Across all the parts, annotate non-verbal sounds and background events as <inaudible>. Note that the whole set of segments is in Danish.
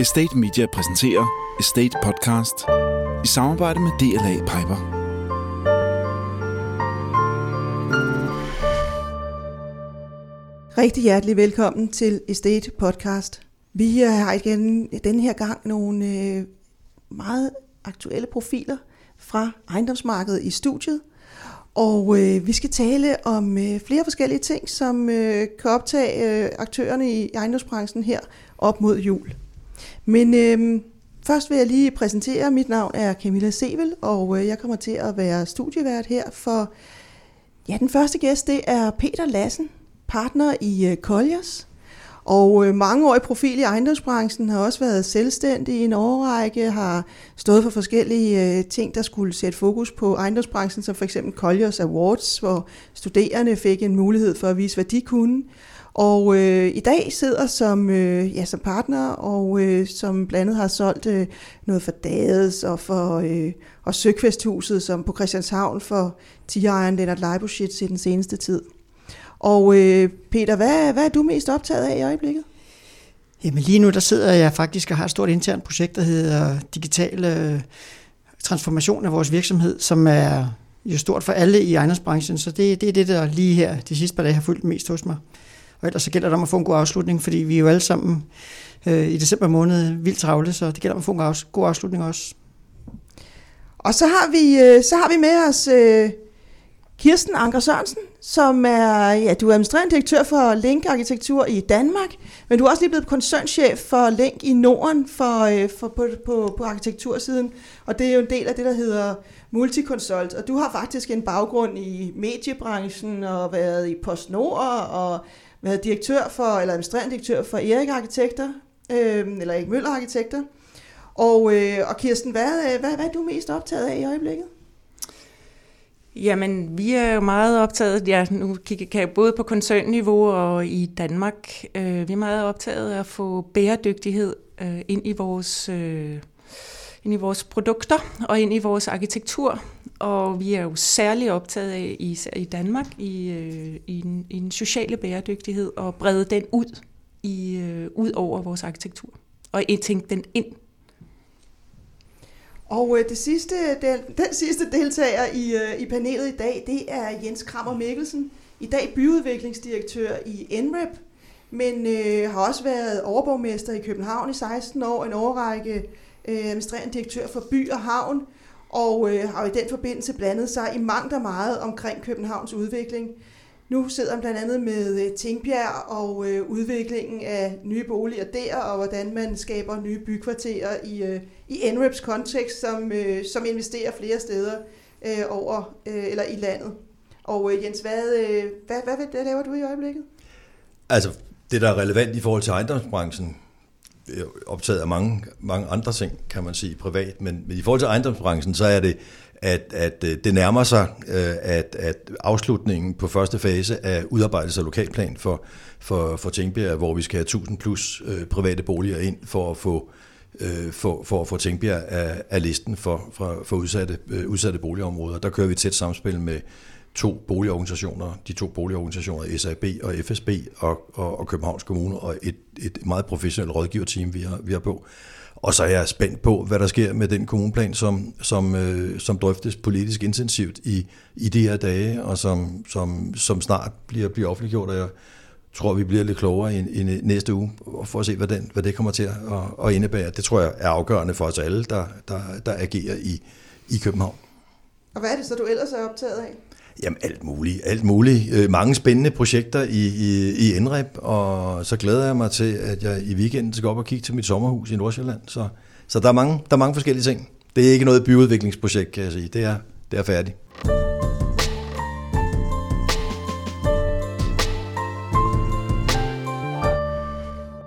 Estate Media præsenterer Estate Podcast i samarbejde med DLA Piper. Rigtig hjertelig velkommen til Estate Podcast. Vi øh, har igen den her gang nogle øh, meget aktuelle profiler fra ejendomsmarkedet i studiet. Og øh, vi skal tale om øh, flere forskellige ting, som øh, kan optage øh, aktørerne i ejendomsbranchen her op mod jul. Men øh, først vil jeg lige præsentere, mit navn er Camilla Sevel, og øh, jeg kommer til at være studievært her for, ja, den første gæst, det er Peter Lassen, partner i øh, Colliers. Og øh, mangeårig profil i ejendomsbranchen har også været selvstændig i en årrække, har stået for forskellige øh, ting, der skulle sætte fokus på ejendomsbranchen, som for eksempel Colliers Awards, hvor studerende fik en mulighed for at vise, hvad de kunne. Og øh, i dag sidder som, øh, ja, som partner, og øh, som blandt andet har solgt øh, noget for Dades og for øh, og Søkvesthuset, som på Christianshavn for tigerejeren Lennart Leibuschitz i den seneste tid. Og øh, Peter, hvad, hvad er du mest optaget af i øjeblikket? Jamen lige nu der sidder jeg faktisk og har et stort internt projekt, der hedder Digital øh, Transformation af vores virksomhed, som er jo stort for alle i ejendomsbranchen, så det, det er det, der lige her de sidste par dage har fulgt mest hos mig. Og ellers så gælder det om at få en god afslutning, fordi vi er jo alle sammen øh, i december måned vildt travle, så det gælder om at få en god afslutning også. Og så har vi, øh, så har vi med os øh, Kirsten Anker Sørensen, som er, ja, du er administrerende direktør for Link Arkitektur i Danmark, men du er også lige blevet koncernchef for Link i Norden for, øh, for, på, på, på arkitektursiden, og det er jo en del af det, der hedder Multiconsult, og du har faktisk en baggrund i mediebranchen og været i PostNord og været direktør for, eller administrerende direktør for Erik Arkitekter, øh, eller Erik Møller Arkitekter. Og, øh, og Kirsten, hvad, øh, hvad, hvad er du mest optaget af i øjeblikket? Jamen, vi er jo meget optaget, ja, nu kigger jeg både på koncernniveau og i Danmark. Øh, vi er meget optaget af at få bæredygtighed øh, ind i vores øh, ind i vores produkter og ind i vores arkitektur. Og vi er jo særlig optaget af, især i Danmark, i, øh, i, en, i en sociale bæredygtighed og brede den ud, i, øh, ud over vores arkitektur. Og tænke den ind og øh, det sidste, den, den sidste deltager i, øh, i panelet i dag, det er Jens Krammer Mikkelsen, i dag byudviklingsdirektør i NREP, men øh, har også været overborgmester i København i 16 år, en årrække øh, administrerende direktør for by og havn, og øh, har i den forbindelse blandet sig i mangt og meget omkring Københavns udvikling. Nu sidder han blandt andet med øh, Tingbjerg og øh, udviklingen af nye boliger der, og hvordan man skaber nye bykvarterer i, øh, i NREPs kontekst, som, øh, som investerer flere steder øh, over øh, eller i landet. Og øh, Jens, hvad, øh, hvad, hvad, hvad laver du i øjeblikket? Altså, det der er relevant i forhold til ejendomsbranchen, optaget af mange, mange andre ting, kan man sige, privat, men, men i forhold til ejendomsbranchen, så er det at, at øh, det nærmer sig, øh, at, at afslutningen på første fase af udarbejdelse af lokalplan for, for, for Tænkbjerg, hvor vi skal have 1000 plus øh, private boliger ind for at få for, for at få Tænkbjerg af, af listen for, for, for udsatte, udsatte boligområder. Der kører vi tæt samspil med to boligorganisationer, de to boligorganisationer, SAB og FSB og, og, og Københavns Kommune, og et, et meget professionelt rådgiverteam, vi har, vi har på. Og så er jeg spændt på, hvad der sker med den kommuneplan, som, som, øh, som drøftes politisk intensivt i, i de her dage, og som, som, som snart bliver, bliver offentliggjort, og jeg tror, vi bliver lidt klogere i, i næste uge, for at se, hvad, den, hvad det kommer til at, at indebære. Det tror jeg er afgørende for os alle, der, der, der agerer i, i København. Og hvad er det så, du ellers er optaget af? Jamen alt muligt, alt muligt. Øh, mange spændende projekter i, i, i Indrep, og så glæder jeg mig til, at jeg i weekenden skal op og kigge til mit sommerhus i Nordsjælland. Så, så der, er mange, der er mange forskellige ting. Det er ikke noget byudviklingsprojekt, kan jeg sige. Det er, det er færdigt.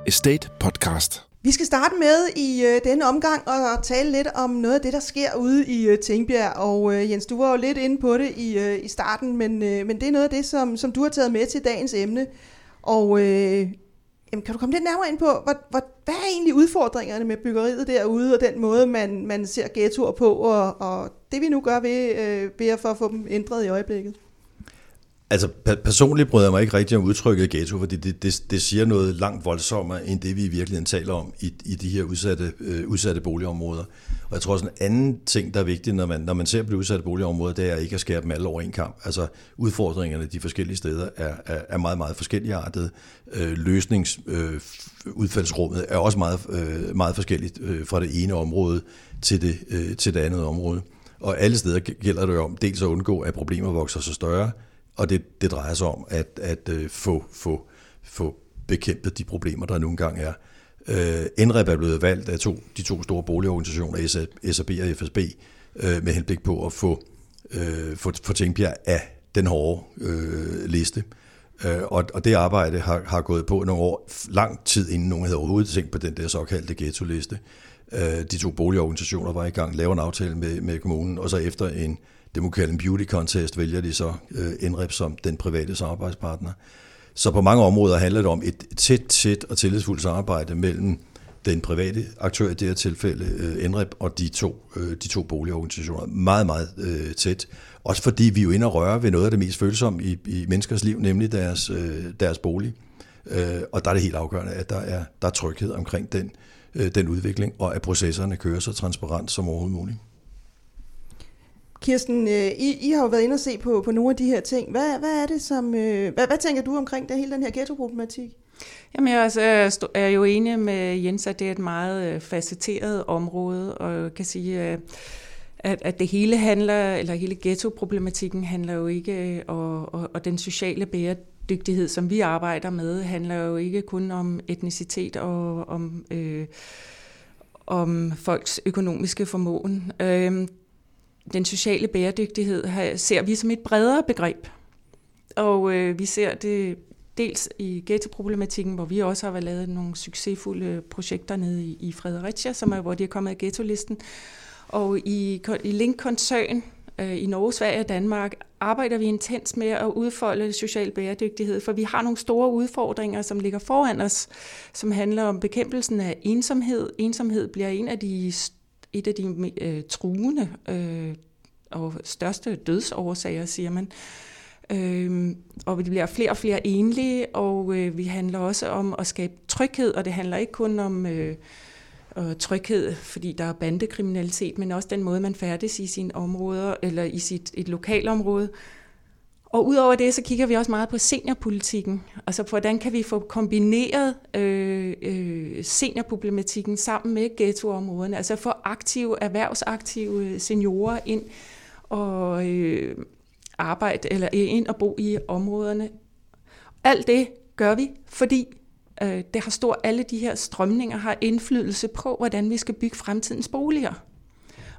Estate Podcast. Vi skal starte med i øh, denne omgang og tale lidt om noget af det, der sker ude i øh, Tingbjerg. Og øh, Jens, du var jo lidt inde på det i, øh, i starten, men, øh, men det er noget af det, som, som du har taget med til dagens emne. Og øh, jamen, kan du komme lidt nærmere ind på, hvad, hvad, hvad er egentlig udfordringerne med byggeriet derude, og den måde, man, man ser ghettoer på, og, og det vi nu gør ved, øh, ved at få dem ændret i øjeblikket? Altså personligt bryder jeg mig ikke rigtig om udtrykket ghetto, fordi det, det, det siger noget langt voldsommere, end det vi i virkeligheden taler om i, i de her udsatte, øh, udsatte boligområder. Og jeg tror også en anden ting, der er vigtig, når man, når man ser på de udsatte boligområder, det er ikke at skære dem alle over en kamp. Altså udfordringerne de forskellige steder er, er, er meget, meget forskelligartede. Øh, løsningsudfaldsrummet øh, er også meget, øh, meget forskelligt øh, fra det ene område til det, øh, til det andet område. Og alle steder gælder det jo om dels at undgå, at problemer vokser så større, og det, det drejer sig om at, at øh, få, få, få bekæmpet de problemer, der nu engang er. Øh, NREP er blevet valgt af to, de to store boligorganisationer, SAB og FSB, øh, med henblik på at få, øh, få, få Tingbjerg af den hårde øh, liste. Øh, og, og det arbejde har, har gået på nogle år, lang tid inden nogen havde overhovedet tænkt på den der såkaldte ghetto-liste. Øh, de to boligorganisationer var i gang, lave en aftale med, med kommunen, og så efter en det må kalde en beauty contest, vælger de så øh, NREP som den private samarbejdspartner. Så på mange områder handler det om et tæt, tæt og tillidsfuldt samarbejde mellem den private aktør i det her tilfælde, øh, NREP, og de to, øh, de to boligorganisationer. Meget, meget øh, tæt. Også fordi vi jo inde og rører ved noget af det mest følsomme i, i menneskers liv, nemlig deres, øh, deres bolig. Øh, og der er det helt afgørende, at der er, der er tryghed omkring den, øh, den udvikling, og at processerne kører så transparent som overhovedet muligt. Kirsten, øh, I, I har jo været inde og se på, på nogle af de her ting. Hvad, hvad er det som, øh, hvad, hvad tænker du omkring det, hele den her ghetto-problematik? Jamen, jeg altså, er jo enig med Jens, at det er et meget øh, facetteret område, og jeg kan sige, at, at det hele handler, eller hele ghetto-problematikken handler jo ikke, og, og, og den sociale bæredygtighed, som vi arbejder med, handler jo ikke kun om etnicitet og om, øh, om folks økonomiske formåen. Øh, den sociale bæredygtighed ser vi som et bredere begreb. Og øh, vi ser det dels i ghettoproblematikken, hvor vi også har lavet nogle succesfulde projekter nede i, i Fredericia, som er, hvor de er kommet af ghetto-listen. Og i, i Link-koncern Øh, i Norge, Sverige og Danmark arbejder vi intens med at udfolde social bæredygtighed, for vi har nogle store udfordringer, som ligger foran os, som handler om bekæmpelsen af ensomhed. Ensomhed bliver en af de et af de øh, truende øh, og største dødsårsager, siger man. Øh, og vi bliver flere og flere enlige, og øh, vi handler også om at skabe tryghed, og det handler ikke kun om øh, tryghed, fordi der er bandekriminalitet, men også den måde, man færdes i sine områder, eller i sit et lokalområde. Og udover det, så kigger vi også meget på seniorpolitikken. Altså, hvordan kan vi få kombineret øh, øh, seniorproblematikken sammen med ghettoområderne? Altså, få aktive, erhvervsaktive øh, seniorer ind og øh, arbejde, eller ind og bo i områderne. Alt det gør vi, fordi øh, det har stor, alle de her strømninger har indflydelse på, hvordan vi skal bygge fremtidens boliger.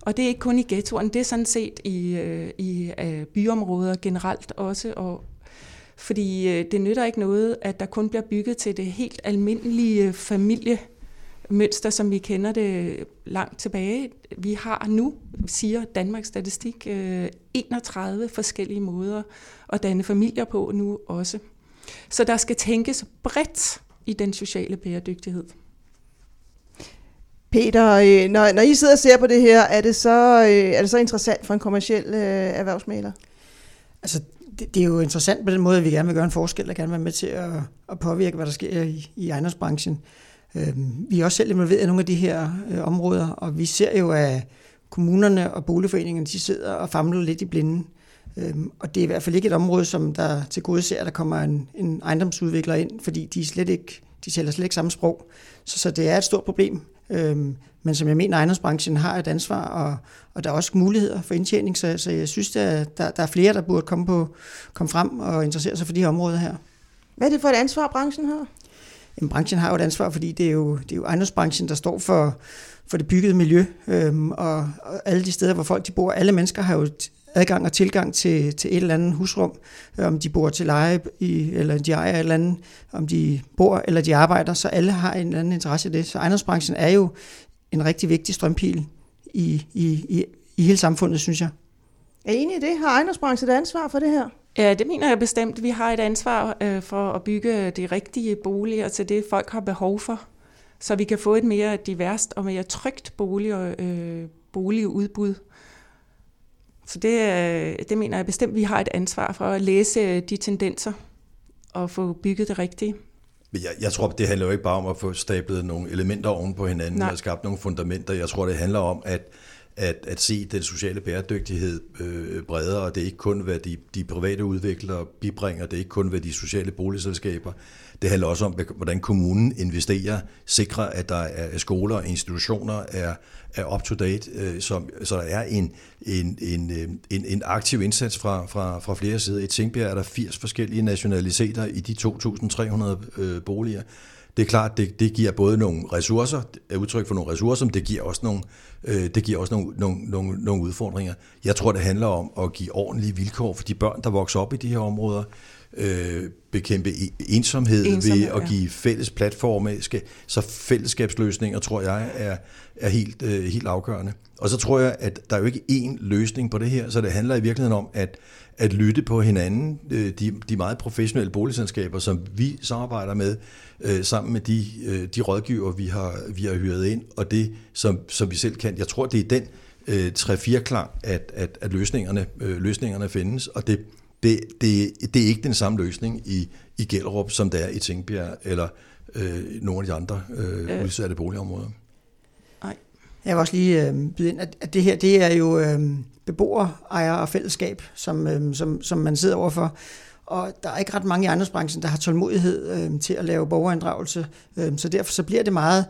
Og det er ikke kun i ghettoen, det er sådan set i, øh, i øh, byområder generelt også. Og, fordi øh, det nytter ikke noget, at der kun bliver bygget til det helt almindelige øh, familiemønster, som vi kender det øh, langt tilbage. Vi har nu, siger Danmarks Statistik, øh, 31 forskellige måder at danne familier på nu også. Så der skal tænkes bredt i den sociale bæredygtighed. Peter, øh, når, når I sidder og ser på det her, er det så, øh, er det så interessant for en kommersiel øh, erhvervsmaler? Altså, det, det er jo interessant på den måde, at vi gerne vil gøre en forskel og gerne vil være med til at, at påvirke, hvad der sker i, i ejendomsbranchen. Øhm, vi er også selv involveret i nogle af de her øh, områder, og vi ser jo, at kommunerne og boligforeningerne, de sidder og famler lidt i blinden. Øhm, og det er i hvert fald ikke et område, som der til gode ser, at der kommer en, en ejendomsudvikler ind, fordi de, slet ikke, de taler slet ikke samme sprog. Så, så det er et stort problem. Øhm, men som jeg mener, ejendomsbranchen har et ansvar, og, og der er også muligheder for indtjening, så, så jeg synes, at der, der er flere, der burde komme, på, komme frem og interessere sig for de her områder her. Hvad er det for et ansvar, branchen har? Jamen, branchen har jo et ansvar, fordi det er jo, det er jo ejendomsbranchen, der står for, for det byggede miljø, øhm, og, og alle de steder, hvor folk de bor. Alle mennesker har jo adgang og tilgang til, til et eller andet husrum, om de bor til leje, i, eller de ejer et eller andet, om de bor eller de arbejder, så alle har en eller anden interesse i det. Så ejendomsbranchen er jo en rigtig vigtig strømpil i, i, i, i hele samfundet, synes jeg. Er I enige i det? Har ejendomsbranchen et ansvar for det her? Ja, det mener jeg bestemt. Vi har et ansvar øh, for at bygge de rigtige boliger til det, folk har behov for, så vi kan få et mere diverst og mere trygt bolig, øh, boligudbud. Så det, øh, det mener jeg bestemt, vi har et ansvar for at læse øh, de tendenser og få bygget det rigtige. Jeg, jeg tror, det handler jo ikke bare om at få stablet nogle elementer oven på hinanden Nej. og skabt nogle fundamenter. Jeg tror, det handler om at, at, at se den sociale bæredygtighed øh, bredere, og det er ikke kun, hvad de, de private udviklere bibringer, det er ikke kun, hvad de sociale boligselskaber. Det handler også om, hvordan kommunen investerer, sikrer, at der er skoler og institutioner er, er up-to-date, øh, som, så der er en, en, en, øh, en, en aktiv indsats fra, fra, fra flere sider. I Tingbjerg er der 80 forskellige nationaliteter i de 2.300 øh, boliger. Det er klart, det, det giver både nogle ressourcer, er udtryk for nogle ressourcer, men det giver også nogle, øh, det giver også nogle, nogle, nogle, nogle udfordringer. Jeg tror, det handler om at give ordentlige vilkår for de børn, der vokser op i de her områder øh, bekæmpe ensomhed, ensomhed ved at ja. give fælles platforme. Så fællesskabsløsninger, tror jeg, er, er helt, øh, helt afgørende. Og så tror jeg, at der er jo ikke én løsning på det her, så det handler i virkeligheden om at, at lytte på hinanden. Øh, de, de meget professionelle boligselskaber, som vi samarbejder med, øh, sammen med de, øh, de rådgiver, vi har, vi har hyret ind, og det, som, som vi selv kan. Jeg tror, det er den øh, 3-4 klang, at, at, at løsningerne, øh, løsningerne findes, og det det, det, det er ikke den samme løsning i, i Gellerup, som det er i Tingbjerg eller øh, nogle af de andre øh, øh. udsatte boligområder. Nej. Jeg vil også lige øh, byde ind, at, at det her det er jo øh, beboere, ejer og fællesskab, som, øh, som, som man sidder overfor. Og der er ikke ret mange i ejendomsbranchen, der har tålmodighed øh, til at lave borgerinddragelse. Øh, så derfor så bliver det meget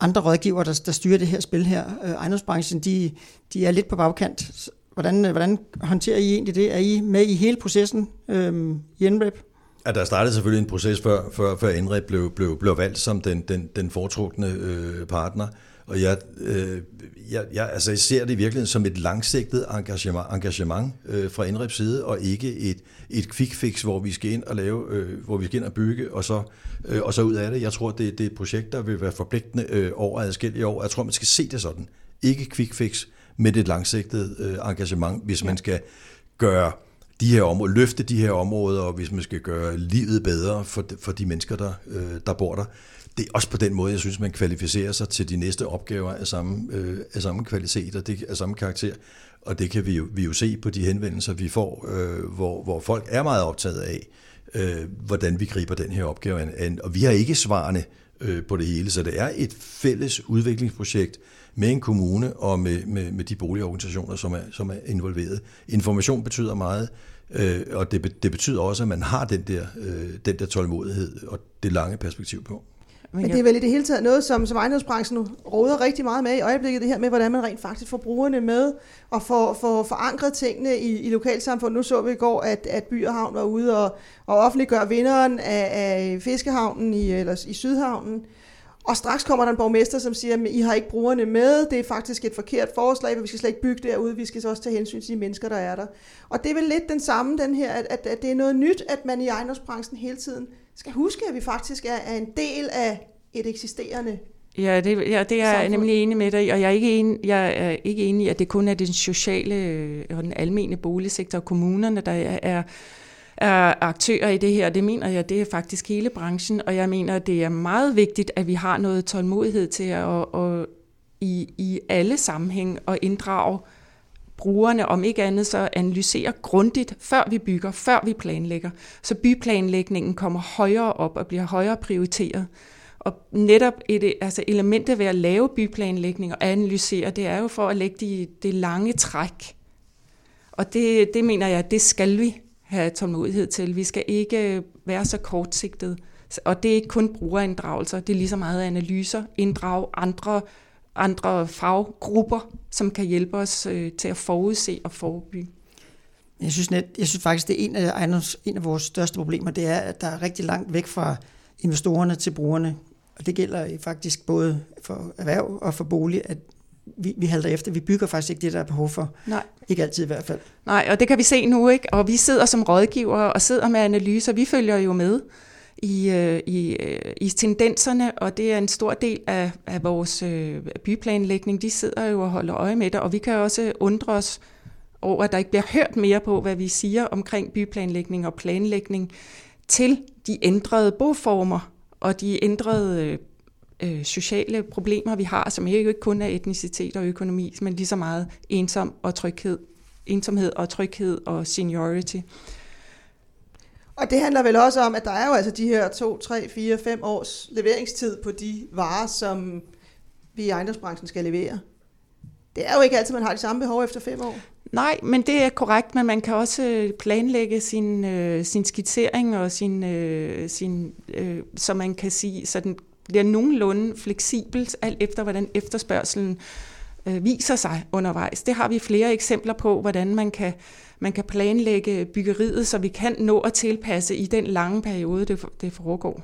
andre rådgiver, der, der styrer det her spil her. Øh, ejendomsbranchen, de, de er lidt på bagkant, Hvordan, øh, hvordan håndterer I egentlig det? Er I med i hele processen øh, i NREP? Ja, der startede selvfølgelig en proces, før, før, før NREP blev, blev, blev valgt som den, den, den foretrukne øh, partner. Og jeg, øh, jeg, jeg, altså jeg ser det i virkeligheden som et langsigtet engagement, engagement øh, fra NREPs side, og ikke et, et quick fix, hvor vi skal ind og lave, øh, hvor vi skal ind og bygge, og så, øh, og så ud af det. Jeg tror, det, det er et projekt, der vil være forpligtende øh, over adskillige år. Jeg tror, man skal se det sådan. Ikke quick fix, med et langsigtet øh, engagement, hvis man skal gøre de her områder, løfte de her områder, og hvis man skal gøre livet bedre for de, for de mennesker, der, øh, der bor der. Det er også på den måde, jeg synes, man kvalificerer sig til de næste opgaver af samme, øh, af samme kvalitet og det, af samme karakter. Og det kan vi jo, vi jo se på de henvendelser, vi får, øh, hvor, hvor folk er meget optaget af, øh, hvordan vi griber den her opgave an. Og vi har ikke svarene øh, på det hele, så det er et fælles udviklingsprojekt, med en kommune og med, med, med de boligorganisationer, som er, som er involveret. Information betyder meget, øh, og det, det betyder også, at man har den der, øh, den der tålmodighed og det lange perspektiv på. Men det er vel i det hele taget noget, som, som ejendomsbranchen råder rigtig meget med i øjeblikket, det her med, hvordan man rent faktisk får brugerne med og får, får forankret tingene i, i lokalsamfundet. Nu så vi i går, at, at By og Havn var ude og, og offentliggør vinderen af, af Fiskehavnen i, eller i Sydhavnen. Og straks kommer der en borgmester, som siger, at I har ikke brugerne med, det er faktisk et forkert forslag, for vi skal slet ikke bygge derude, vi skal så også tage hensyn til de mennesker, der er der. Og det er vel lidt den samme, den her, at, at, at det er noget nyt, at man i ejendomsbranchen hele tiden skal huske, at vi faktisk er, er en del af et eksisterende Ja, det, ja, det er jeg nemlig enig med dig og jeg er, ikke enig, jeg er ikke enig i, at det kun er den sociale øh, og den almene boligsektor og kommunerne, der er, er aktører i det her. Det mener jeg, det er faktisk hele branchen, og jeg mener, det er meget vigtigt, at vi har noget tålmodighed til at og, at i, i alle sammenhæng og inddrage brugerne, om ikke andet så analysere grundigt, før vi bygger, før vi planlægger. Så byplanlægningen kommer højere op og bliver højere prioriteret. Og netop et altså elementet ved at lave byplanlægning og analysere, det er jo for at lægge de, det lange træk. Og det, det mener jeg, det skal vi have tålmodighed til. Vi skal ikke øh, være så kortsigtet. Og det er ikke kun brugerinddragelser, det er lige så meget analyser, inddrage andre, andre faggrupper, som kan hjælpe os øh, til at forudse og forebygge. Jeg synes, net, jeg synes faktisk, det er en af, en af vores største problemer, det er, at der er rigtig langt væk fra investorerne til brugerne. Og det gælder øh, faktisk både for erhverv og for bolig, at vi, vi halter efter. Vi bygger faktisk ikke det, der er behov for. Nej. Ikke altid i hvert fald. Nej, og det kan vi se nu, ikke? Og vi sidder som rådgiver og sidder med analyser. Vi følger jo med i, øh, i, øh, i tendenserne, og det er en stor del af, af vores øh, byplanlægning. De sidder jo og holder øje med det, og vi kan også undre os over, at der ikke bliver hørt mere på, hvad vi siger omkring byplanlægning og planlægning til de ændrede boformer og de ændrede øh, sociale problemer, vi har, som ikke kun er etnicitet og økonomi, men lige så meget ensom og tryghed ensomhed og tryghed og seniority. Og det handler vel også om, at der er jo altså de her 2, 3, 4, 5 års leveringstid på de varer, som vi i ejendomsbranchen skal levere. Det er jo ikke altid, man har de samme behov efter 5 år. Nej, men det er korrekt, men man kan også planlægge sin, øh, sin skitsering og sin, øh, sin øh, så man kan sige, så den bliver nogenlunde fleksibelt, alt efter hvordan efterspørgselen øh, viser sig undervejs. Det har vi flere eksempler på, hvordan man kan, man kan planlægge byggeriet, så vi kan nå at tilpasse i den lange periode, det, det foregår.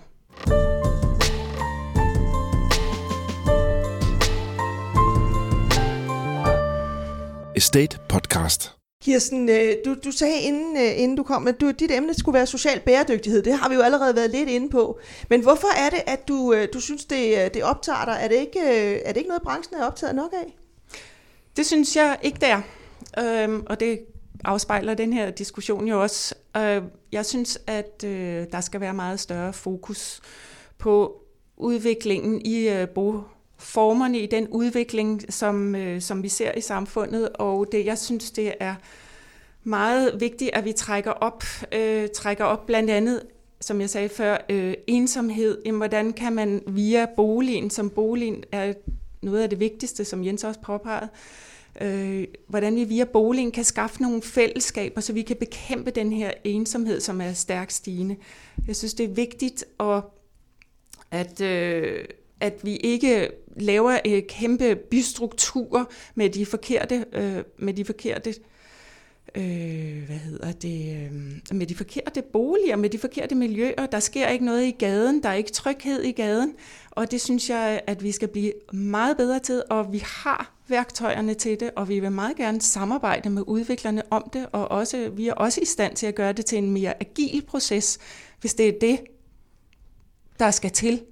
Estate Podcast. Kirsten, øh, du, du sagde inden, øh, inden du kom, at du, dit emne skulle være social bæredygtighed. Det har vi jo allerede været lidt inde på. Men hvorfor er det, at du, øh, du synes, det, det optager dig? Er det, ikke, er det ikke noget, branchen er optaget nok af? Det synes jeg ikke, det er. Øhm, og det afspejler den her diskussion jo også. Øh, jeg synes, at øh, der skal være meget større fokus på udviklingen i øh, formerne i den udvikling, som, øh, som vi ser i samfundet. Og det, jeg synes, det er meget vigtigt, at vi trækker op, øh, trækker op blandt andet som jeg sagde før, øh, ensomhed. Jamen, hvordan kan man via boligen, som boligen er noget af det vigtigste, som Jens også påpegede, øh, hvordan vi via boligen kan skaffe nogle fællesskaber, så vi kan bekæmpe den her ensomhed, som er stærkt stigende. Jeg synes, det er vigtigt, at, at, øh, at vi ikke laver øh, kæmpe bystrukturer med de forkerte, øh, med de forkerte øh, hvad hedder det, øh, med de forkerte boliger, med de forkerte miljøer. Der sker ikke noget i gaden, der er ikke tryghed i gaden, og det synes jeg, at vi skal blive meget bedre til, og vi har værktøjerne til det, og vi vil meget gerne samarbejde med udviklerne om det, og også, vi er også i stand til at gøre det til en mere agil proces, hvis det er det, der skal til.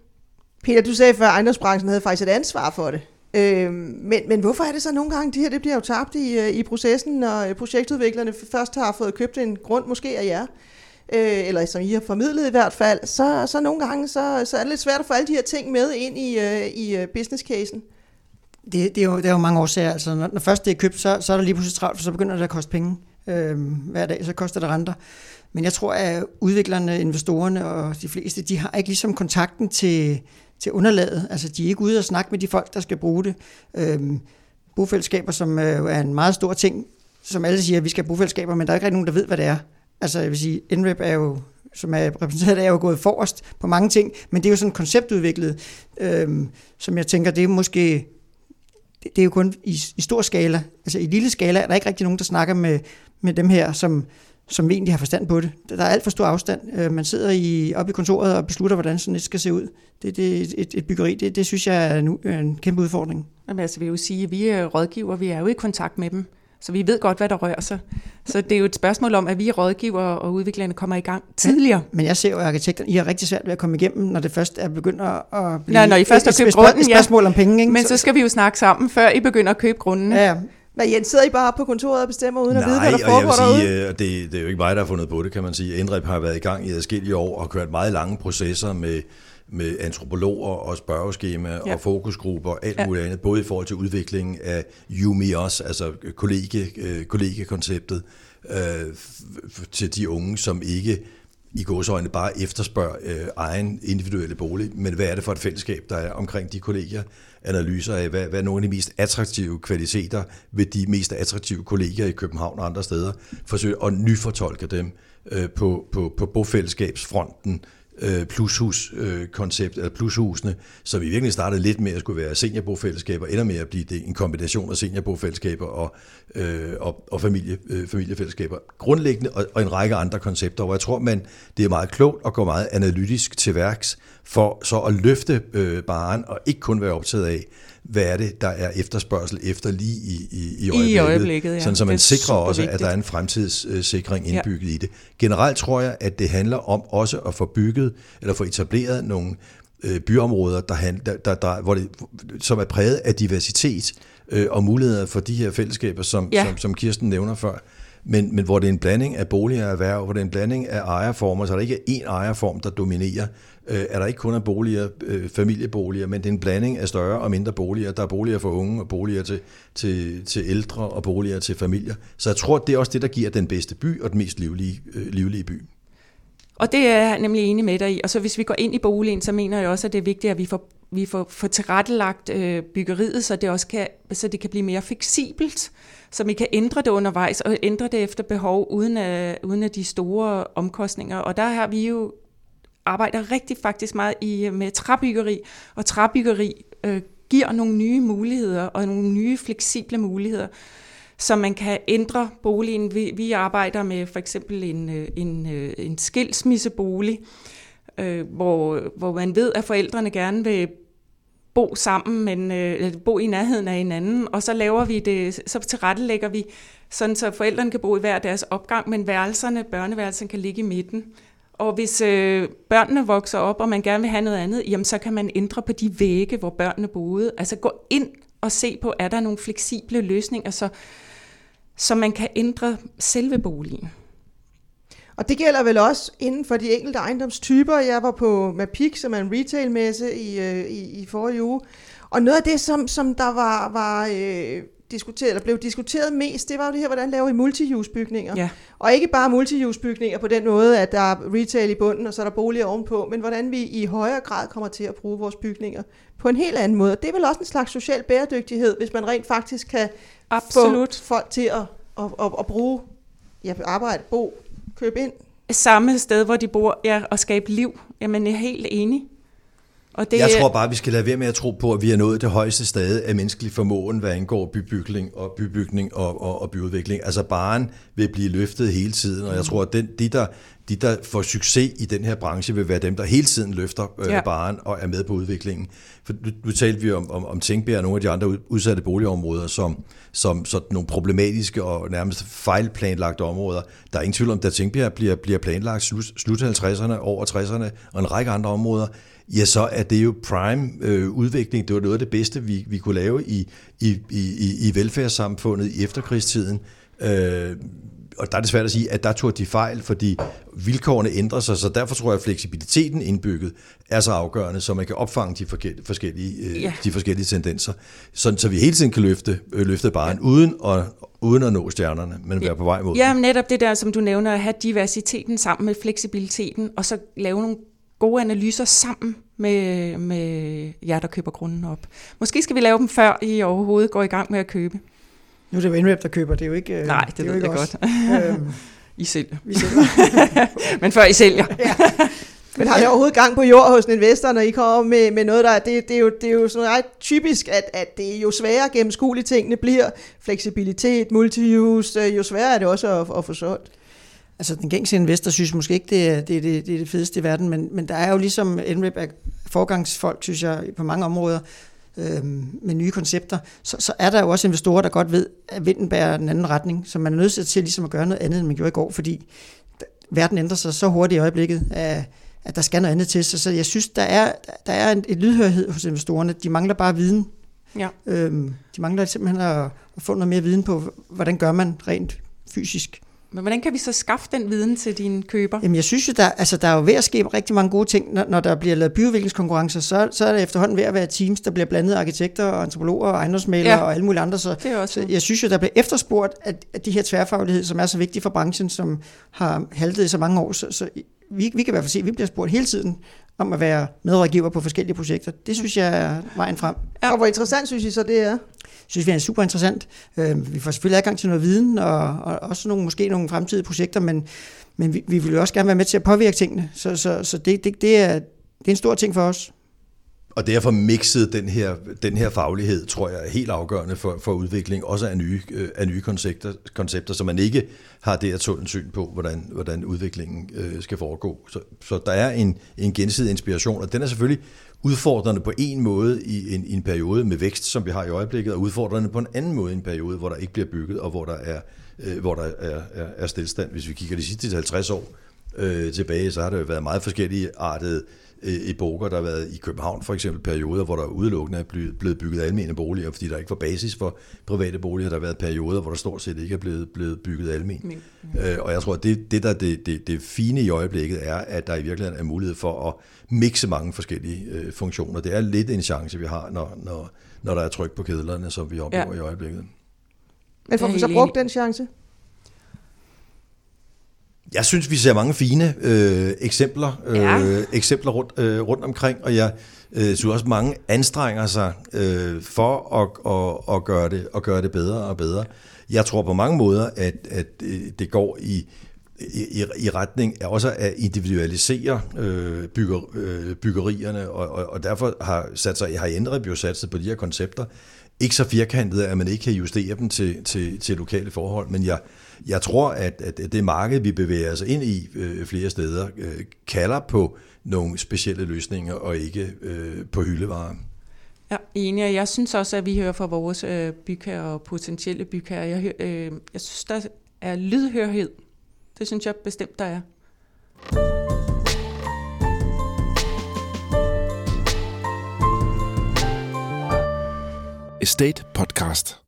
Peter, du sagde før, at ejendomsbranchen havde faktisk et ansvar for det. Øh, men, men hvorfor er det så nogle gange, de her det bliver jo tabt i, øh, i processen, når øh, projektudviklerne først har fået købt en grund, måske af jer, øh, eller som I har formidlet i hvert fald, så, så nogle gange så, så er det lidt svært at få alle de her ting med ind i, øh, i øh, business casen. Det, det, er jo, det er jo mange årsager. Altså, når, når først det er købt, så, så er der lige pludselig travlt, for så begynder det at koste penge. Øh, hver dag, så koster det renter. Men jeg tror, at udviklerne, investorerne og de fleste, de har ikke ligesom kontakten til, til underlaget. Altså, de er ikke ude og snakke med de folk, der skal bruge det. Øhm, bofællesskaber, som øh, er en meget stor ting, som alle siger, at vi skal have bofællesskaber, men der er ikke rigtig nogen, der ved, hvad det er. Altså, jeg vil sige, NREP er jo som er repræsenteret, er jo gået forrest på mange ting, men det er jo sådan konceptudviklet, øhm, som jeg tænker, det er måske, det, det er jo kun i, i stor skala, altså i lille skala er der ikke rigtig nogen, der snakker med, med dem her, som, som egentlig har forstand på det. Der er alt for stor afstand. Øh, man sidder i, oppe i kontoret og beslutter, hvordan sådan et skal se ud. Det, det, et, et byggeri, det, det synes jeg er en, en kæmpe udfordring. Jamen, altså, vi vil jo sige, at vi er rådgiver, vi er jo i kontakt med dem. Så vi ved godt, hvad der rører sig. Så det er jo et spørgsmål om, at vi rådgiver og udviklerne kommer i gang tidligere. Men jeg ser jo, at arkitekterne I har rigtig svært ved at komme igennem, når det først er begyndt at blive Nej, når I først har købt grunden, et spørgsmål ja. om penge. Ikke? Men så skal vi jo snakke sammen, før I begynder at købe grunden. Ja, hvad Jens, sidder I bare på kontoret og bestemmer uden Nej, at vide, hvad der foregår derude? Nej, og det, det er jo ikke mig, der har fundet på det, kan man sige. Indrep har været i gang i adskillige år og kørt meget lange processer med, med antropologer og spørgeskema ja. og fokusgrupper og alt ja. muligt andet, både i forhold til udviklingen af UMIOS, altså kollege, øh, kollegekonceptet, øh, til de unge, som ikke i godsøjne bare efterspørger øh, egen individuelle bolig, men hvad er det for et fællesskab, der er omkring de kolleger? Analyser af, hvad, hvad er nogle af de mest attraktive kvaliteter ved de mest attraktive kolleger i København og andre steder, forsøge at nyfortolke dem øh, på, på, på bofællesskabsfronten, øh, plushus-koncept, øh, eller plushusene, som i virkeligheden startede lidt med at skulle være seniorbofællesskaber, ender med at blive det en kombination af seniorbofællesskaber og, øh, og, og familie, øh, familiefællesskaber. Grundlæggende og, og en række andre koncepter, hvor jeg tror, man det er meget klogt at gå meget analytisk til værks, for så at løfte øh, baren og ikke kun være optaget af, hvad er det, der er efterspørgsel efter lige i, i, i øjeblikket. I øjeblikket, ja. Sådan, så man sikrer også, vigtigt. at der er en fremtidssikring indbygget ja. i det. Generelt tror jeg, at det handler om også at få bygget, eller få etableret nogle øh, byområder, der, hand, der, der, der, hvor det, som er præget af diversitet øh, og muligheder for de her fællesskaber, som, ja. som, som Kirsten nævner før. Men, men hvor det er en blanding af boliger og erhverv, hvor det er en blanding af ejerformer, så der ikke er én ejerform, der dominerer øh, er der ikke kun er boliger, øh, familieboliger, men det er en blanding af større og mindre boliger. Der er boliger for unge, og boliger til, til, til ældre, og boliger til familier. Så jeg tror, det er også det, der giver den bedste by og den mest livlige, øh, livlige by. Og det er jeg nemlig enig med dig i. Og så hvis vi går ind i boligen, så mener jeg også, at det er vigtigt, at vi får, vi får, får tilrettelagt øh, byggeriet, så det også kan, så det kan blive mere fleksibelt, så vi kan ændre det undervejs og ændre det efter behov, uden øh, af, uden at de store omkostninger. Og der har vi jo arbejder rigtig faktisk meget i øh, med træbyggeri, og træbyggeri øh, giver nogle nye muligheder og nogle nye fleksible muligheder så man kan ændre boligen. Vi, vi arbejder med for eksempel en, øh, en, øh, en skilsmissebolig, øh, hvor, hvor man ved, at forældrene gerne vil bo sammen, men øh, bo i nærheden af hinanden, og så laver vi det, så tilrettelægger vi, sådan så forældrene kan bo i hver deres opgang, men værelserne, børneværelserne kan ligge i midten. Og hvis øh, børnene vokser op, og man gerne vil have noget andet, jamen så kan man ændre på de vægge, hvor børnene boede. Altså gå ind og se på, er der nogle fleksible løsninger, så så man kan ændre selve boligen. Og det gælder vel også inden for de enkelte ejendomstyper. Jeg var på Mapik, som er en retailmesse i, øh, i, i forrige uge. Og noget af det, som, som der var, var øh, diskuteret, eller blev diskuteret mest, det var jo det her, hvordan laver vi multihusbygninger. Ja. Og ikke bare multihusbygninger på den måde, at der er retail i bunden, og så er der boliger ovenpå, men hvordan vi i højere grad kommer til at bruge vores bygninger på en helt anden måde. Og det er vel også en slags social bæredygtighed, hvis man rent faktisk kan Absolut. få folk til at, at, at, at bruge, ja, arbejde, bo, købe ind. Samme sted, hvor de bor, ja, og skabe liv. Jamen, jeg er helt enig. Og det, jeg tror bare, vi skal lade være med at tro på, at vi er nået det højeste stade af menneskelig formåen, hvad angår bybygning og bybygning og, og, og byudvikling. Altså baren vil blive løftet hele tiden, og jeg tror, at den, de, der, de, der får succes i den her branche, vil være dem, der hele tiden løfter øh, ja. baren og er med på udviklingen. For nu, nu talte vi om, om, om Tænkbjerg og nogle af de andre udsatte boligområder, som, som sådan nogle problematiske og nærmest fejlplanlagte områder. Der er ingen tvivl om, at Tænkbjerg bliver, bliver planlagt slut, slut 50'erne, over 60'erne og en række andre områder, ja, så er det jo prime øh, udvikling. Det var noget af det bedste, vi, vi kunne lave i, i, i, i velfærdssamfundet i efterkrigstiden. Øh, og der er det svært at sige, at der tog de fejl, fordi vilkårene ændrer sig, så derfor tror jeg, at fleksibiliteten indbygget er så afgørende, så man kan opfange de forskellige, øh, ja. de forskellige tendenser, sådan, så vi hele tiden kan løfte, øh, løfte barn, ja. uden, at, uden at nå stjernerne, men være på vej mod Ja, netop det der, som du nævner, at have diversiteten sammen med fleksibiliteten, og så lave nogle gode analyser sammen med, med jer, der køber grunden op. Måske skal vi lave dem, før I overhovedet går i gang med at købe. Nu er det jo NREP, der køber, det er jo ikke øh, Nej, det, det ved jeg godt. øhm, <laughs> I sælger. Vi sælger. <laughs> Men før I sælger. ja. Men har I overhovedet gang på jord hos en investor, når I kommer med, med noget, der det, det, er jo, det er jo sådan ret typisk, at, at det er jo sværere gennemskuelige tingene bliver. Fleksibilitet, multi-use, øh, jo sværere er det også at, at få solgt. Altså den gængse investor synes måske ikke, det er det, det, det, er det fedeste i verden, men, men der er jo ligesom NREP er forgangsfolk, synes jeg, på mange områder, øh, med nye koncepter, så, så er der jo også investorer, der godt ved, at vinden bærer den anden retning, så man er nødt til ligesom at gøre noget andet, end man gjorde i går, fordi verden ændrer sig så hurtigt i øjeblikket, at, at der skal noget andet til. Så, så jeg synes, der er, der er en, et lydhørighed hos investorerne. De mangler bare viden. Ja. Øhm, de mangler simpelthen at, at få noget mere viden på, hvordan gør man rent fysisk. Men hvordan kan vi så skaffe den viden til dine køber? Jamen jeg synes jo, der, altså, der er jo ved at ske rigtig mange gode ting. Når, når der bliver lavet byudviklingskonkurrencer, så, så er det efterhånden ved at være teams, der bliver blandet arkitekter og antropologer og ejendomsmalere ja. og alle mulige andre. Så, det er også. så jeg synes jo, der bliver efterspurgt, at, at de her tværfaglighed, som er så vigtige for branchen, som har haltet i så mange år, så, så vi, vi kan i hvert fald se, at vi bliver spurgt hele tiden om at være medrådgiver på forskellige projekter. Det synes jeg er vejen frem. Ja. Og hvor interessant synes I så det er? synes vi er super interessant. Øh, vi får selvfølgelig adgang til noget viden, og, og også nogle, måske nogle fremtidige projekter, men, men vi, vi vil jo også gerne være med til at påvirke tingene. Så, så, så det, det, det, er, det er en stor ting for os. Og derfor mixet den her, den her faglighed, tror jeg, er helt afgørende for, for udvikling, også af nye, øh, af nye koncepter, koncepter, så man ikke har det at en syn på, hvordan, hvordan udviklingen øh, skal foregå. Så, så der er en, en gensidig inspiration, og den er selvfølgelig udfordrende på en måde i en, i en periode med vækst, som vi har i øjeblikket, og udfordrende på en anden måde i en periode, hvor der ikke bliver bygget, og hvor der er, øh, hvor der er, er, er stillstand. Hvis vi kigger de sidste 50 år øh, tilbage, så har der jo været meget forskellige artede epoker. Der har været i København for eksempel perioder, hvor der udelukkende er blevet bygget almene boliger, fordi der ikke var basis for private boliger. Der har været perioder, hvor der stort set ikke er blevet, blevet bygget almen. Øh, og jeg tror, at det, det der det, det, det fine i øjeblikket er, at der i virkeligheden er mulighed for at mixe mange forskellige øh, funktioner. Det er lidt en chance, vi har, når, når, når der er tryk på kedlerne, som vi oplever ja. i øjeblikket. Men får vi så brugt den chance? Jeg synes, vi ser mange fine øh, eksempler, øh, ja. eksempler rundt, øh, rundt omkring, og jeg øh, synes også, mange anstrenger sig øh, for at, at, at, gøre det, at gøre det bedre og bedre. Jeg tror på mange måder, at, at øh, det går i, i, i retning af også at individualisere øh, bygger, øh, byggerierne, og, og, og derfor har, sat sig, har ændret jo sat sig på de her koncepter. Ikke så firkantet, at man ikke kan justere dem til, til, til lokale forhold, men jeg, jeg tror, at, at det marked, vi bevæger os ind i øh, flere steder, øh, kalder på nogle specielle løsninger og ikke øh, på hyldevarer. Ja, enig. Jeg synes også, at vi hører fra vores øh, bygherrer og potentielle bygherrer. Jeg, øh, jeg synes, der er lydhørhed. Det synes jeg bestemt, der er. Estate Podcast.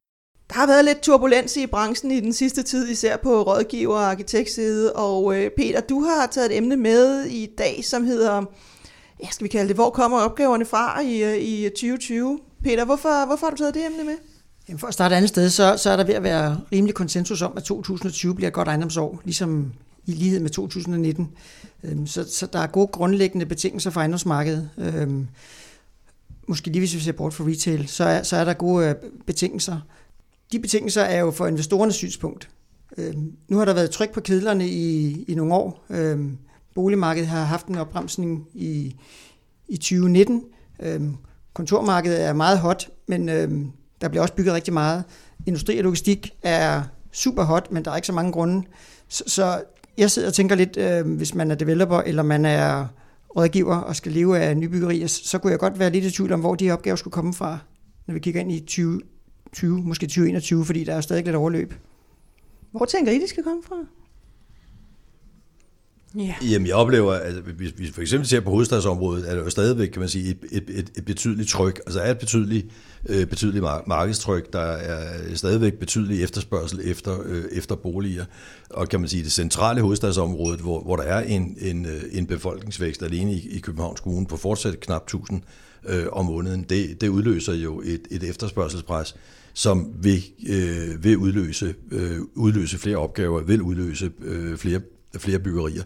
Der har været lidt turbulens i branchen i den sidste tid, især på rådgiver- og arkitektside. Og øh, Peter, du har taget et emne med i dag, som hedder, ja, skal vi kalde det, hvor kommer opgaverne fra i, øh, i 2020? Peter, hvorfor, hvorfor har du taget det emne med? Jamen for at starte et andet sted, så, så er der ved at være rimelig konsensus om, at 2020 bliver et godt ejendomsår, ligesom i lighed med 2019. Øhm, så, så der er gode grundlæggende betingelser for ejendomsmarkedet. Øhm, måske lige hvis vi ser bort fra retail, så er, så er der gode øh, betingelser de betingelser er jo for investorernes synspunkt. Øh, nu har der været tryk på kedlerne i, i nogle år. Øh, boligmarkedet har haft en opbremsning i, i 2019. Øh, kontormarkedet er meget hot, men øh, der bliver også bygget rigtig meget. Industri og logistik er super hot, men der er ikke så mange grunde. Så, så jeg sidder og tænker lidt, øh, hvis man er developer, eller man er rådgiver og skal leve af nybyggerier, så kunne jeg godt være lidt i tvivl om, hvor de opgaver skulle komme fra, når vi kigger ind i 20, 20, måske 2021, fordi der er stadig lidt overløb. Hvor tænker I, de skal komme fra? Ja. Jamen, jeg oplever, at hvis vi for eksempel ser på hovedstadsområdet, er der jo stadigvæk, kan man sige, et, et, et, et betydeligt tryk. Altså er et betydeligt, øh, betydeligt markedstryk, der er stadigvæk betydelig efterspørgsel efter, øh, efter boliger. Og kan man sige, det centrale hovedstadsområde, hvor, hvor der er en, en, øh, en befolkningsvækst alene i, i Københavns Kommune på fortsat knap 1000 øh, om måneden, det, det udløser jo et, et efterspørgselspres, som vil, øh, vil udløse, øh, udløse flere opgaver, vil udløse øh, flere, flere byggerier.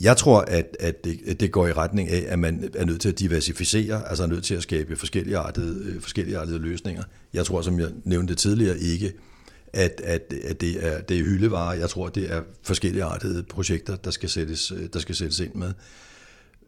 Jeg tror, at, at, det, at det går i retning af, at man er nødt til at diversificere, altså er nødt til at skabe forskellige artede, øh, forskellige artede løsninger. Jeg tror, som jeg nævnte tidligere, ikke, at, at, at det, er, det er hyldevarer. Jeg tror, at det er forskellige artede projekter, der skal sættes, øh, der skal sættes ind med.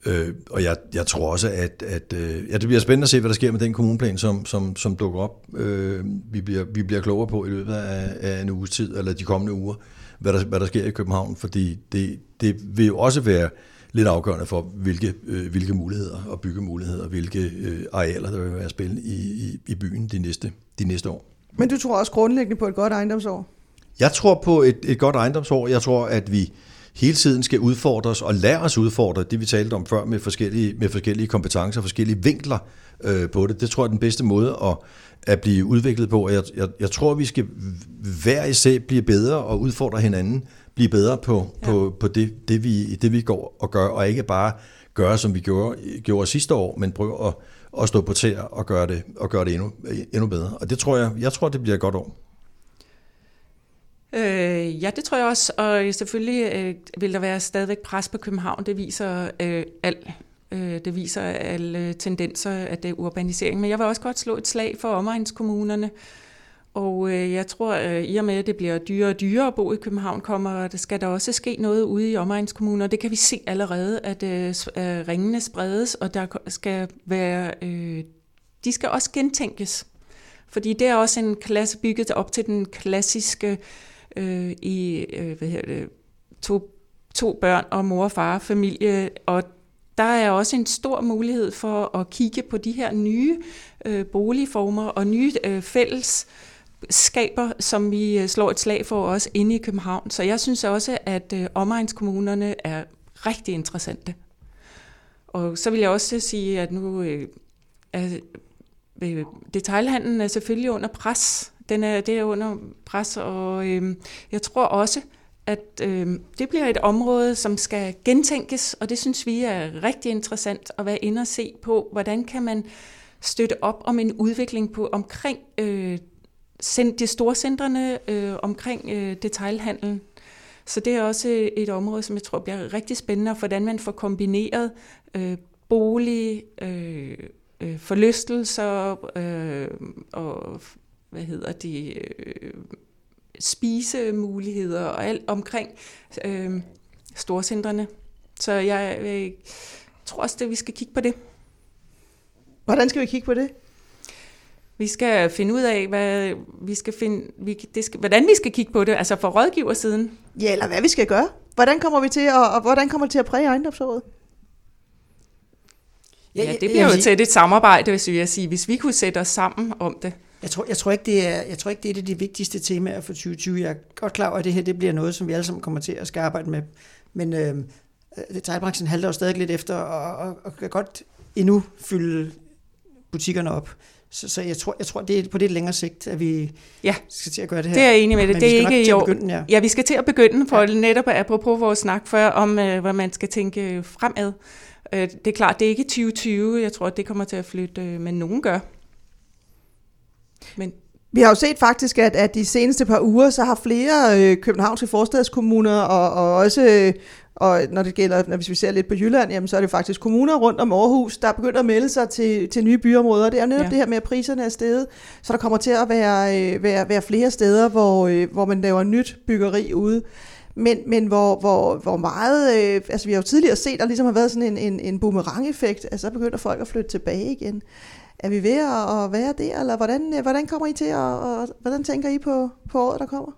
Øh, og jeg, jeg tror også, at, at øh, ja, det bliver spændende at se, hvad der sker med den kommuneplan, som, som, som dukker op. Øh, vi, bliver, vi bliver klogere på i løbet af, af en uges tid, eller de kommende uger, hvad der, hvad der sker i København, fordi det, det vil jo også være lidt afgørende for, hvilke, øh, hvilke muligheder og byggemuligheder, hvilke øh, arealer, der vil være spil i, i, i byen de næste, de næste år. Men du tror også grundlæggende på et godt ejendomsår? Jeg tror på et, et godt ejendomsår. Jeg tror, at vi hele tiden skal udfordres og lære os udfordre det, vi talte om før med forskellige, med forskellige kompetencer, forskellige vinkler øh, på det. Det tror jeg er den bedste måde at, at blive udviklet på. Jeg, jeg, jeg tror, vi skal hver især blive bedre og udfordre hinanden, blive bedre på, ja. på, på det, det, vi, det, vi går og gør, og ikke bare gøre, som vi gjorde, gjorde sidste år, men prøve at, at stå på tæer og gøre det, og gøre det endnu, endnu bedre. Og det tror jeg, jeg tror, det bliver et godt år. Øh, ja, det tror jeg også, og selvfølgelig øh, vil der være stadigvæk pres på København. Det viser øh, alt. Øh, det viser alle tendenser at det urbanisering. Men jeg vil også godt slå et slag for omegnskommunerne. Og øh, jeg tror, øh, i og med, at det bliver dyrere og dyrere at bo i København, kommer, der skal der også ske noget ude i omegnskommuner. Det kan vi se allerede, at øh, øh ringene spredes, og der skal være, øh, de skal også gentænkes. Fordi det er også en klasse bygget op til den klassiske øh, i øh, hvad hedder det, to, to børn og mor og far familie, og der er også en stor mulighed for at kigge på de her nye øh, boligformer og nye øh, fælles skaber, som vi øh, slår et slag for også inde i København. Så jeg synes også, at øh, omegnskommunerne er rigtig interessante. Og så vil jeg også sige, at nu øh, er, øh, detailhandlen er selvfølgelig under pres. Den er, det er under pres, og øh, jeg tror også, at øh, det bliver et område, som skal gentænkes, og det synes vi er rigtig interessant at være inde og se på, hvordan kan man støtte op om en udvikling på omkring øh, de store centrene, øh, omkring øh, detailhandlen. Så det er også et område, som jeg tror bliver rigtig spændende, hvordan man får kombineret øh, bolig, øh, øh, forlystelser øh, og hvad hedder det, øh, spisemuligheder og alt omkring øh, storcentrene. Så jeg øh, tror også, at vi skal kigge på det. Hvordan skal vi kigge på det? Vi skal finde ud af, hvad vi skal finde, vi, det skal, hvordan vi skal kigge på det, altså fra rådgiversiden. Ja, eller hvad vi skal gøre. Hvordan kommer vi til at, og hvordan kommer det til at præge ejendomsrådet? Ja, ja, det bliver jo til et samarbejde, hvis vi, sige, hvis vi kunne sætte os sammen om det. Jeg tror, jeg, tror ikke, det er, jeg tror ikke, det er det de vigtigste temaer for 2020. Jeg er godt klar over, at det her det bliver noget, som vi alle sammen kommer til at skal arbejde med. Men øh, detaljbranchen halter jo stadig lidt efter, og, og, og kan godt endnu fylde butikkerne op. Så, så jeg tror, jeg tror, det er på det længere sigt, at vi ja. skal til at gøre det her. Det er jeg enig med det. det er ikke i år. Begynde, ja. ja, vi skal til at begynde, for ja. netop apropos vores snak før, om øh, hvad man skal tænke fremad. Øh, det er klart, det er ikke 2020. Jeg tror, det kommer til at flytte, øh, men nogen gør. Men vi har jo set faktisk, at, at de seneste par uger, så har flere øh, københavnske forstadskommuner og, og også øh, og når det gælder, når vi ser lidt på Jylland, jamen, så er det faktisk kommuner rundt om Aarhus, der er begyndt at melde sig til, til nye byområder. Det er jo netop ja. det her med, at priserne er steget, så der kommer til at være, øh, være, være flere steder, hvor, øh, hvor man laver nyt byggeri ude. Men, men hvor, hvor, hvor meget, øh, altså vi har jo tidligere set, at der ligesom har været sådan en, en, en boomerang-effekt, altså så begynder folk at flytte tilbage igen. Er vi ved at, være der, eller hvordan, øh, hvordan kommer I til, at, og, hvordan tænker I på, på året, der kommer?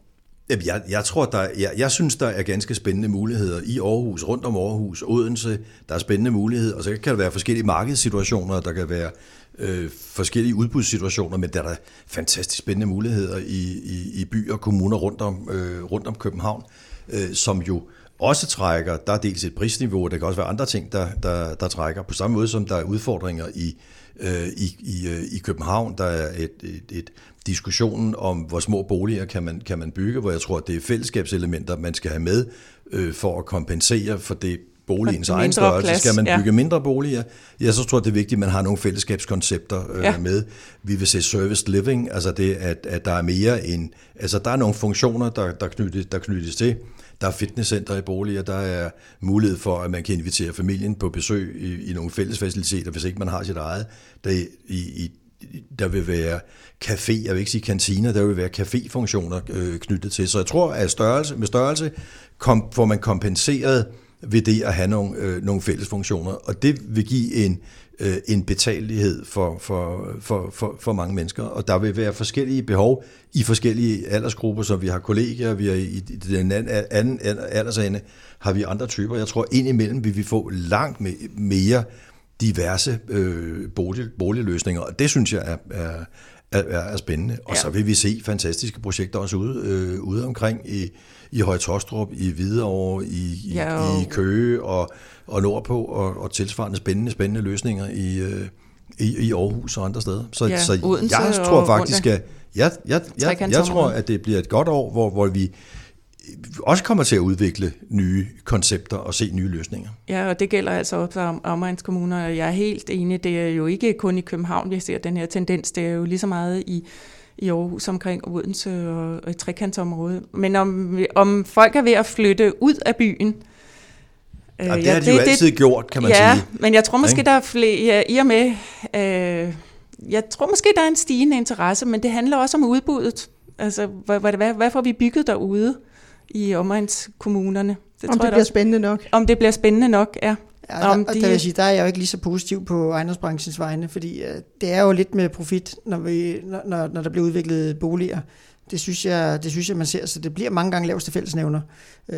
Jeg, jeg tror, der, jeg, jeg synes, der er ganske spændende muligheder i Aarhus, rundt om Aarhus, Odense. Der er spændende muligheder, og så kan der være forskellige markedssituationer, der kan være øh, forskellige udbudssituationer, men der er der fantastisk spændende muligheder i, i, i byer og kommuner rundt om, øh, rundt om København, øh, som jo også trækker, der er dels et prisniveau, og der kan også være andre ting, der, der, der trækker, på samme måde som der er udfordringer i, øh, i, i, øh, i København. Der er et, et, et diskussionen om, hvor små boliger kan man, kan man bygge, hvor jeg tror, at det er fællesskabselementer, man skal have med øh, for at kompensere for det boligens egen størrelse. Plads, skal man bygge ja. mindre boliger, ja, så tror jeg, det er vigtigt, at man har nogle fællesskabskoncepter øh, ja. med. Vi vil se service living, altså det, at, at der er mere end... Altså der er nogle funktioner, der, der, knyttes, der knyttes til. Der er fitnesscenter i boliger, der er mulighed for, at man kan invitere familien på besøg i, i nogle fællesfaciliteter, hvis ikke man har sit eget. Der, i, i, der vil være café, jeg vil ikke sige kantiner, der vil være caféfunktioner øh, knyttet til. Så jeg tror, at størrelse, med størrelse kom, får man kompenseret ved det at have nogle, øh, nogle fælles funktioner, og det vil give en, øh, en betalelighed for, for, for, for, for mange mennesker, og der vil være forskellige behov i forskellige aldersgrupper, så vi har kolleger, vi har i den anden, anden aldersende har vi andre typer. Jeg tror, indimellem vil vi få langt mere diverse øh, bolig, boligløsninger, og det synes jeg er, er, er, er spændende. Og ja. så vil vi se fantastiske projekter også ude, øh, ude omkring i, i Høje-Tostrup, i Hvidovre, i, i, ja, i Køge og, og nordpå, og, og tilsvarende spændende, spændende løsninger i, øh, i, i Aarhus og andre steder. Så, ja, så jeg tror faktisk, at jeg, jeg, jeg, jeg, jeg tror, at det bliver et godt år, hvor, hvor vi også kommer til at udvikle nye koncepter og se nye løsninger. Ja, og det gælder altså også om omegnskommuner. Jeg er helt enig, det er jo ikke kun i København, vi ser den her tendens. Det er jo lige så meget i, i Aarhus omkring Odense og, og i trekantsområdet. Men om, om folk er ved at flytte ud af byen, Ja, det har de det, jo altid det, gjort, kan man ja, sige. men jeg tror måske, der er flere, ja, i og med, øh, jeg tror måske, der er en stigende interesse, men det handler også om udbuddet. Altså, hvad, hvad, hvad får vi bygget derude? I omegnskommunerne. Det om tror det jeg, bliver spændende nok. Om det bliver spændende nok, ja. Ja, der, om de... der, vil sige, der er jeg jo ikke lige så positiv på ejendomsbranchens vegne, fordi uh, det er jo lidt med profit, når, vi, når, når der bliver udviklet boliger. Det synes, jeg, det synes jeg, man ser, så det bliver mange gange laveste fællesnævner. Uh,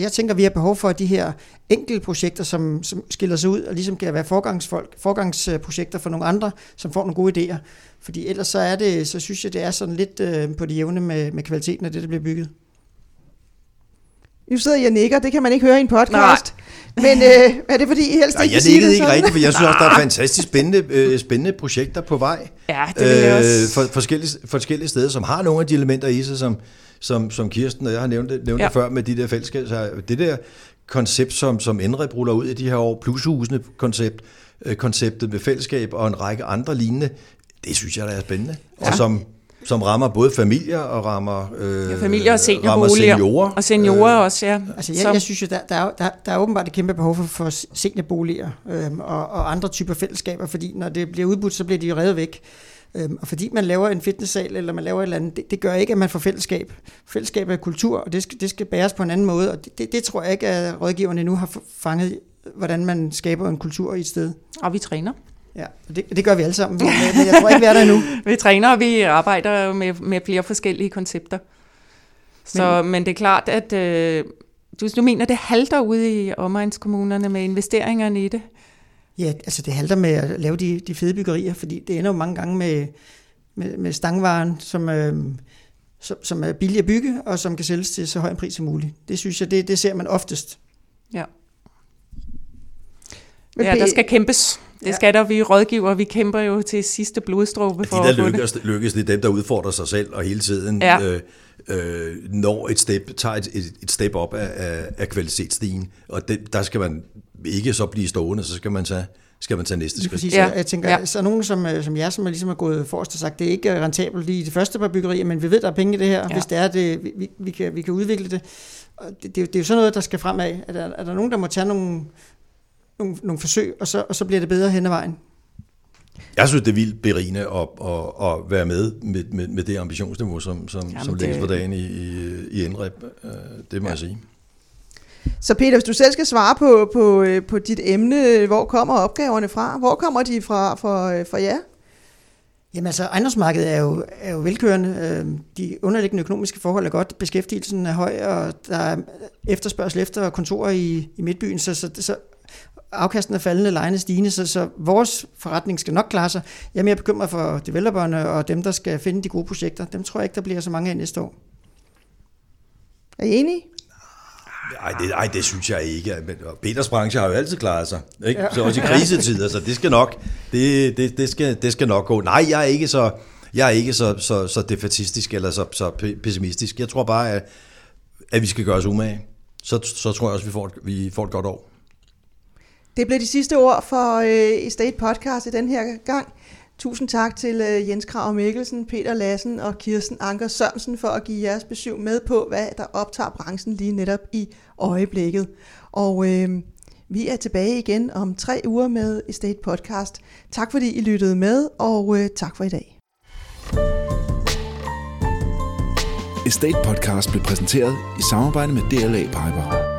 jeg tænker, vi har behov for de her enkelte projekter, som, som skiller sig ud, og ligesom kan være forgangsfolk, forgangsprojekter for nogle andre, som får nogle gode idéer. Fordi ellers så er det, så synes jeg, det er sådan lidt uh, på det jævne med, med kvaliteten af det, der bliver bygget. Nu sidder jeg og nikker, det kan man ikke høre i en podcast. Men øh, er det fordi, I helst Nej, ikke jeg nikkede ikke rigtigt, for jeg synes også, der er fantastisk spændende, øh, spændende projekter på vej. Ja, det vil jeg også. Øh, for, forskellige, forskellige steder, som har nogle af de elementer i sig, som, som, som Kirsten og jeg har nævnt, det, nævnt Ja. det før med de der fællesskab. Så det der koncept, som, som Enrep ruller ud i de her år, plushusene koncept, øh, konceptet med fællesskab og en række andre lignende, det synes jeg, der er spændende. Ja. Og som, som rammer både familier og rammer, øh, Ja, familier og rammer seniorboliger. seniorer. Og seniorer øh, også, ja. Altså, jeg, Som- jeg synes jo, der, der, er, der, der er åbenbart et kæmpe behov for, for seniorboliger øhm, og, og andre typer fællesskaber, fordi når det bliver udbudt, så bliver de jo revet væk. Øhm, og fordi man laver en fitnesssal, eller man laver et eller andet, det, det gør ikke, at man får fællesskab. Fællesskab er kultur, og det skal, det skal bæres på en anden måde, og det, det, det tror jeg ikke, at rådgiverne endnu har fanget, hvordan man skaber en kultur i et sted. Og vi træner. Ja, det, det gør vi alle sammen, men, jeg tror ikke, vi er der endnu. <laughs> Vi træner, og vi arbejder med, med flere forskellige koncepter. Så, men, men det er klart, at øh, du, du mener, det halter ude i omegnskommunerne med investeringerne i det? Ja, altså det halter med at lave de, de fede byggerier, fordi det ender jo mange gange med, med, med stangvaren, som, øh, som, som er billig at bygge, og som kan sælges til så høj en pris som muligt. Det synes jeg, det, det ser man oftest. Ja. Ja, der skal kæmpes. Det Ja. skal der. Vi rådgiver, vi kæmper jo til sidste blodstråbe for De, der få det. lykkes, lykkes, det er dem, der udfordrer sig selv og hele tiden Ja. øh, øh, når et step, tager et, et, et step op af, af, af kvalitetsstigen. Og det, der skal man ikke så blive stående, så skal man tage, skal man tage næste skridt. præcis. Ja. Jeg tænker, Ja. så er nogen som, øh, som jer, som er ligesom er gået forrest og sagt, det er ikke rentabelt lige i det første par byggerier, men vi ved, der er penge i det her, Ja. hvis det er, det, vi, vi, kan, vi kan udvikle det. Og det, det, er jo- det er jo sådan noget, der skal fremad. Er der, er der nogen, der må tage nogle, nogle, nogle forsøg, og så, og så bliver det bedre hen ad vejen? Jeg synes, det er vildt berigende at, at, at være med med, med, med det ambitionsniveau, som, som, Jamen, som lægges det- på dagen i, i, i Enrep. Øh, Det må ja. jeg sige. Så Peter, hvis du selv skal svare på, på, øh, på dit emne, hvor kommer opgaverne fra? Hvor kommer de fra for, øh, for jer? Jamen altså, ejendomsmarkedet er jo, er jo velkørende. De underliggende økonomiske forhold er godt. Beskæftigelsen er høj, og der er efterspørgsel efter kontorer i, i midtbyen, så, så, så afkasten er faldende, lejene stigende, så, så vores forretning skal nok klare sig. Jeg er mere bekymret for developerne og dem, der skal finde de gode projekter. Dem tror jeg ikke, der bliver så mange af næste år. Er I enige? Ej det, ej, det synes jeg ikke. Men Peters branche har jo altid klaret sig. Ikke? Så også i krisetider, så det skal nok, det, det, det, skal, det skal nok gå. Nej, jeg er ikke så, jeg er ikke så, så, så defatistisk eller så, så pessimistisk. Jeg tror bare, at, at vi skal gøre os umage. Så, så tror jeg også, at vi får, et, vi får et godt år. Det blev de sidste ord for øh, Estate Podcast i den her gang. Tusind tak til øh, Jens Krav Mikkelsen, Peter Lassen og Kirsten Anker Sørensen for at give jeres besøg med på, hvad der optager branchen lige netop i øjeblikket. Og øh, vi er tilbage igen om tre uger med Estate Podcast. Tak fordi I lyttede med, og øh, tak for i dag. Estate Podcast blev præsenteret i samarbejde med DLA Piper.